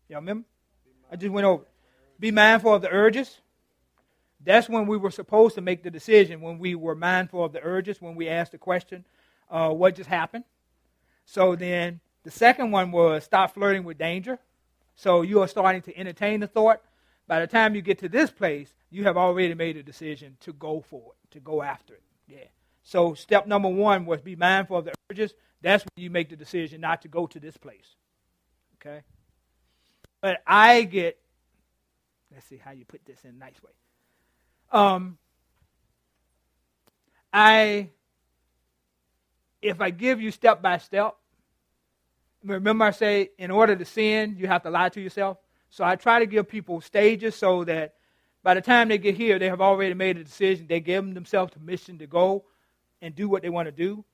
Speaker 5: Y'all remember? I just went over. Be mindful of the urges. That's when we were supposed to make the decision, when we were mindful of the urges, when we asked the question, uh, what just happened? So then the second one was stop flirting with danger. So you are starting to entertain the thought. By the time you get to this place, you have already made a decision to go for it, to go after it. Yeah. So step number one was be mindful of the urges. That's when you make the decision not to go to this place. Okay? But I get, let's see how you put this in a nice way. Um, I, if I give you step by step, remember I say in order to sin, you have to lie to yourself. So I try to give people stages so that by the time they get here, they have already made a decision. They give themselves permission to go and do what they want to do.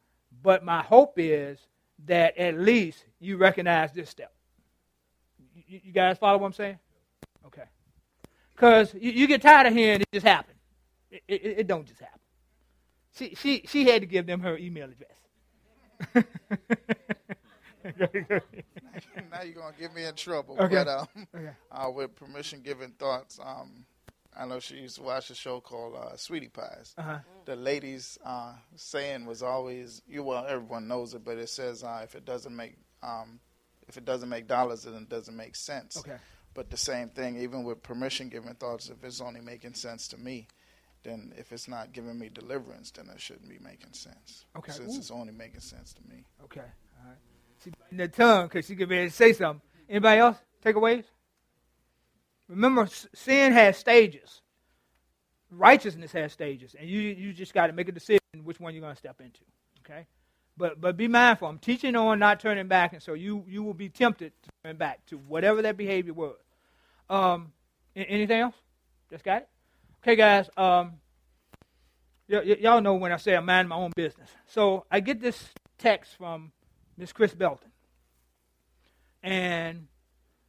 Speaker 5: But my hope is that at least you recognize this step. You, you guys follow what I'm saying? Okay. Because you, you, get tired of hearing it just happen. It, it, it, don't just happen. She, she, she had to give them her email address.
Speaker 16: now you're gonna get me in trouble.
Speaker 5: Okay.
Speaker 16: But um,
Speaker 5: Okay.
Speaker 16: uh, with permission given thoughts, um, I know she used to watch a show called uh, Sweetie Pies.
Speaker 5: Uh-huh.
Speaker 16: The ladies' uh, saying was always, "You well, everyone knows it, but it says uh, if it doesn't make um, if it doesn't make dollars, then it doesn't make sense."
Speaker 5: Okay.
Speaker 16: But the same thing, even with permission given thoughts, if it's only making sense to me, then if it's not giving me deliverance, then it shouldn't be making sense.
Speaker 5: Okay.
Speaker 16: Since
Speaker 5: Ooh.
Speaker 16: it's only making sense to me.
Speaker 5: Okay. All right. She biting tongue because she ready to say something. Anybody else? Takeaways? Remember, sin has stages. Righteousness has stages, and you you just got to make a decision which one you're going to step into. Okay. But but be mindful. I'm teaching on not turning back, and so you you will be tempted to turn back to whatever that behavior was. Um, anything else? Just got it. Okay, guys. Um, y- y- y'all know when I say I mind my own business. So I get this text from Miss Chris Belton, and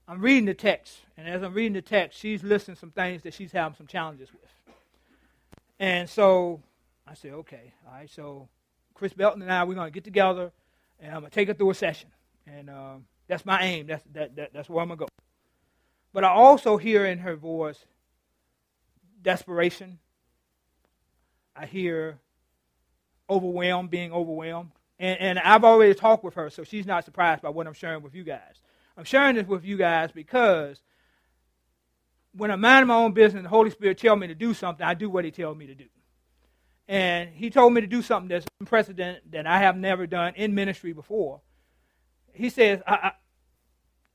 Speaker 5: I'm reading the text. And as I'm reading the text, she's listing some things that she's having some challenges with. And so I said, okay, all right. So Chris Belton and I, we're going to get together, and I'm going to take her through a session. And um, that's my aim. That's, that, that, that's where I'm going to go. But I also hear in her voice desperation. I hear overwhelmed, being overwhelmed. And, and I've already talked with her, so she's not surprised by what I'm sharing with you guys. I'm sharing this with you guys because when I'm minding my own business the Holy Spirit tells me to do something, I do what He tells me to do. And He told me to do something that's unprecedented that I have never done in ministry before. He says, I, I,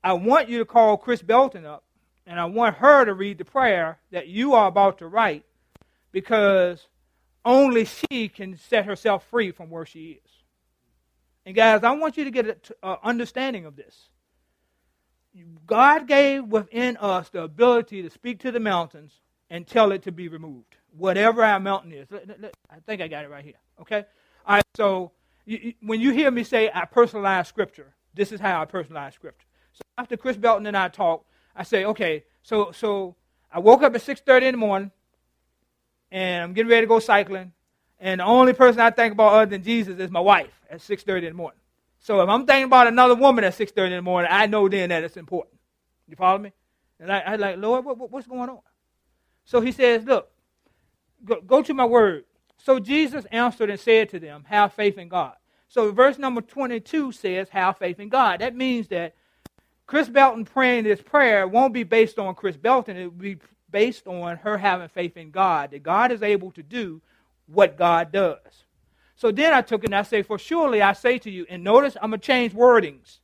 Speaker 5: I want you to call Chris Belton up, and I want her to read the prayer that you are about to write because only she can set herself free from where she is. And guys, I want you to get an understanding of this. God gave within us the ability to speak to the mountains and tell it to be removed, whatever our mountain is. I think I got it right here. Okay. All right. So when you hear me say I personalize scripture, this is how I personalize scripture. So after Chris Belton and I talked, I say, okay. So so I woke up at six thirty in the morning, and I'm getting ready to go cycling, and the only person I think about other than Jesus is my wife at six thirty in the morning. So if I'm thinking about another woman at 6.30 in the morning, I know then that it's important. You follow me? And I, I like, Lord, what, what- what's going on? So he says, look, go, go to my word. So Jesus answered and said to them, have faith in God. So verse number 22 says, have faith in God. That means that Chris Belton praying this prayer won't be based on Chris Belton. It will be based on her having faith in God, that God is able to do what God does. So then I took it and I say, For surely I say to you, and notice I'm going to change wordings.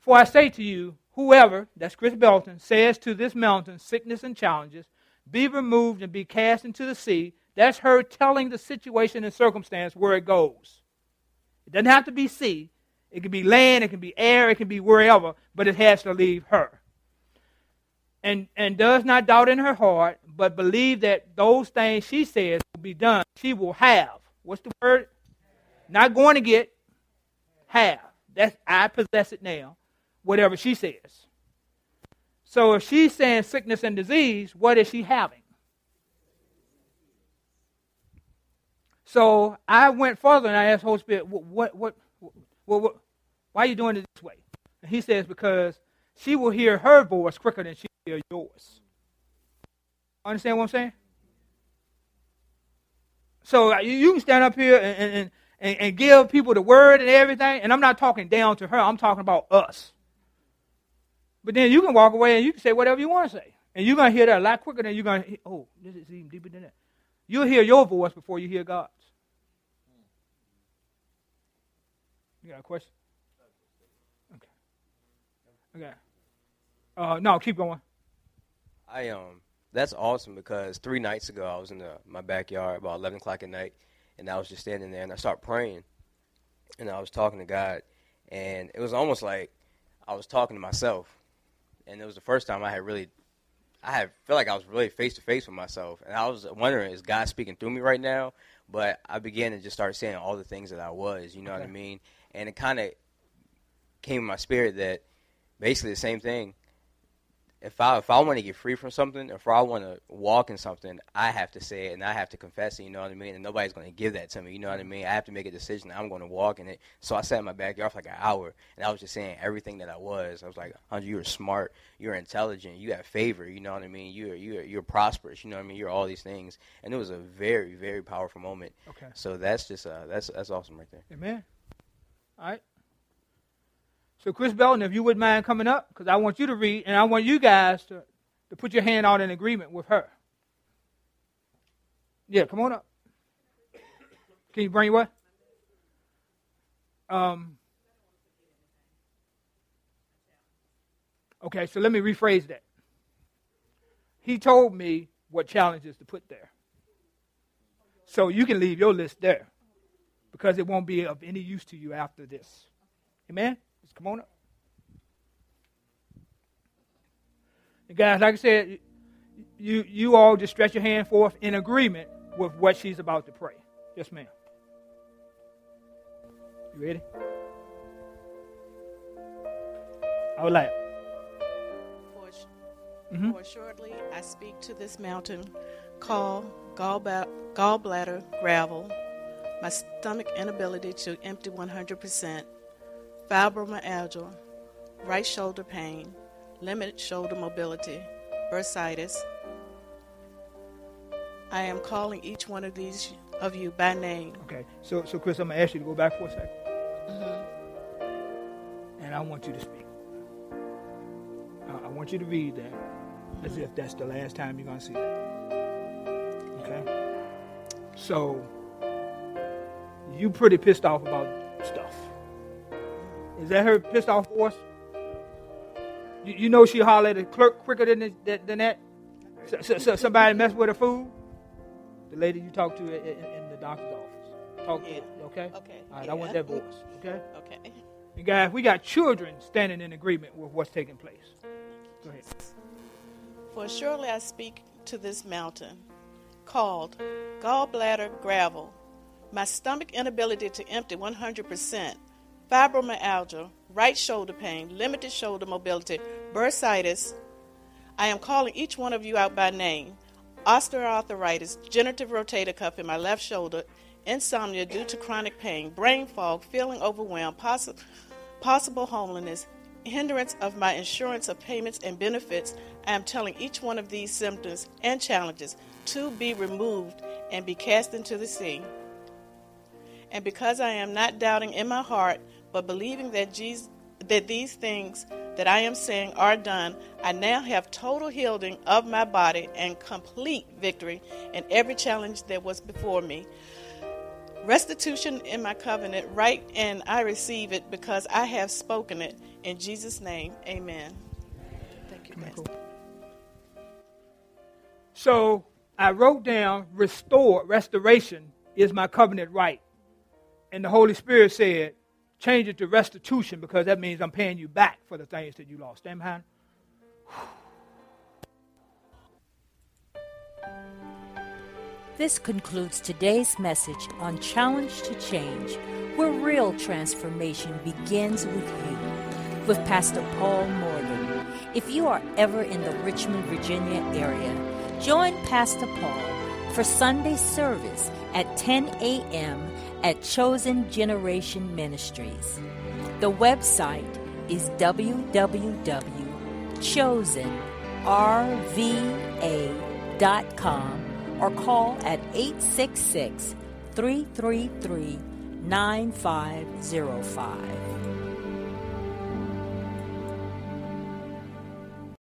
Speaker 5: For I say to you, whoever, that's Chris Belton, says to this mountain, sickness and challenges, be removed and be cast into the sea, that's her telling the situation and circumstance where it goes. It doesn't have to be sea. It can be land, it can be air, it can be wherever, but it has to leave her. and, and does not doubt in her heart, but believe that those things she says will be done, she will have. What's the word? Not going to get, have. That's I possess it now, whatever she says. So if she's saying sickness and disease, what is she having? So I went further and I asked Holy Spirit, what, what, what, what, why are you doing it this way? And he says, because she will hear her voice quicker than she will hear yours. Understand what I'm saying? So uh, you can stand up here and, and, and, give people the word and everything, and I'm not talking down to her, I'm talking about us. But then you can walk away and you can say whatever you want to say. And you're going to hear that a lot quicker than you're going to, oh, this is even deeper than that. You'll hear your voice before you hear God's. You got a question? Okay. Okay. Uh, no, keep going.
Speaker 11: I um, that's awesome because three nights ago I was in the, my backyard about eleven o'clock at night, and I was just standing there and I started praying, and I was talking to God, and it was almost like I was talking to myself, and it was the first time I had really, I had felt like I was really face to face with myself, and I was wondering is God speaking through me right now? But I began to just start saying all the things that I was, you know okay. what I mean, and it kind of came in my spirit that basically the same thing if I if I want to get free from something, if I want to walk in something, I have to say it and I have to confess it. You know what I mean? And nobody's going to give that to me. You know what I mean? I have to make a decision. I'm going to walk in it. So I sat in my backyard for like an hour, and I was just saying everything that I was. I was like, "Andre, you're smart. You're intelligent. You have favor. You know what I mean? You're you're you're prosperous. You know what I mean? You're all these things." And it was a very very powerful moment.
Speaker 5: Okay.
Speaker 11: So that's just uh that's that's awesome right there.
Speaker 5: Amen. All right. So, Chris Belton, if you wouldn't mind coming up, because I want you to read, and I want you guys to, to put your hand out in agreement with her. Yeah, come on up. Can you bring what? Um, okay, so let me rephrase that. He told me what challenges to put there. So you can leave your list there because it won't be of any use to you after this. Amen? Come on up. And guys, like I said, you you all just stretch your hand forth in agreement with what she's about to pray. Yes, ma'am. You ready? I would like.
Speaker 26: For, mm-hmm. for shortly, I speak to this mountain, call gallbladder, gallbladder gravel, my stomach inability to empty 100%, fibromyalgia, right shoulder pain, limited shoulder mobility, bursitis. I am calling each one of these of you by name.
Speaker 5: Okay, so so Chris, I'm gonna ask you to go back for a 2nd
Speaker 26: mm-hmm.
Speaker 5: and I want you to speak. I want you to read that as if that's the last time you're gonna see it. Okay. So you pretty pissed off about. Is that her pissed off voice? You, you know she holler at the clerk quicker than, than that? So, so, so somebody mess with her food? The lady you talked to in, in the doctor's office. Talk
Speaker 26: yeah.
Speaker 5: to her, okay?
Speaker 26: Okay.
Speaker 5: All right,
Speaker 26: yeah.
Speaker 5: I want that voice, okay?
Speaker 26: Okay.
Speaker 5: And guys, we got children standing in agreement with what's taking place. Go ahead.
Speaker 26: For surely I speak to this mountain called gallbladder gravel, my stomach inability to empty 100%, fibromyalgia, right shoulder pain, limited shoulder mobility, bursitis. I am calling each one of you out by name. Osteoarthritis, genitive rotator cuff in my left shoulder, insomnia due to chronic pain, brain fog, feeling overwhelmed, possi- possible homelessness, hindrance of my insurance of payments and benefits. I am telling each one of these symptoms and challenges to be removed and be cast into the sea. And because I am not doubting in my heart, but believing that Jesus, that these things that I am saying are done, I now have total healing of my body and complete victory in every challenge that was before me. Restitution in my covenant, right, and I receive it because I have spoken it. In Jesus' name, amen. Thank you, Pastor.
Speaker 5: So I wrote down restore, restoration is my covenant right. And the Holy Spirit said, Change it to restitution because that means I'm paying you back for the things that you lost. Amen.
Speaker 1: This concludes today's message on Challenged to Change, where real transformation begins with you, with Pastor Paul Morgan. If you are ever in the Richmond, Virginia area, join Pastor Paul for Sunday service at 10 a.m. at Chosen Generation Ministries. The website is www.chosenrva.com or call at 866 333 9505.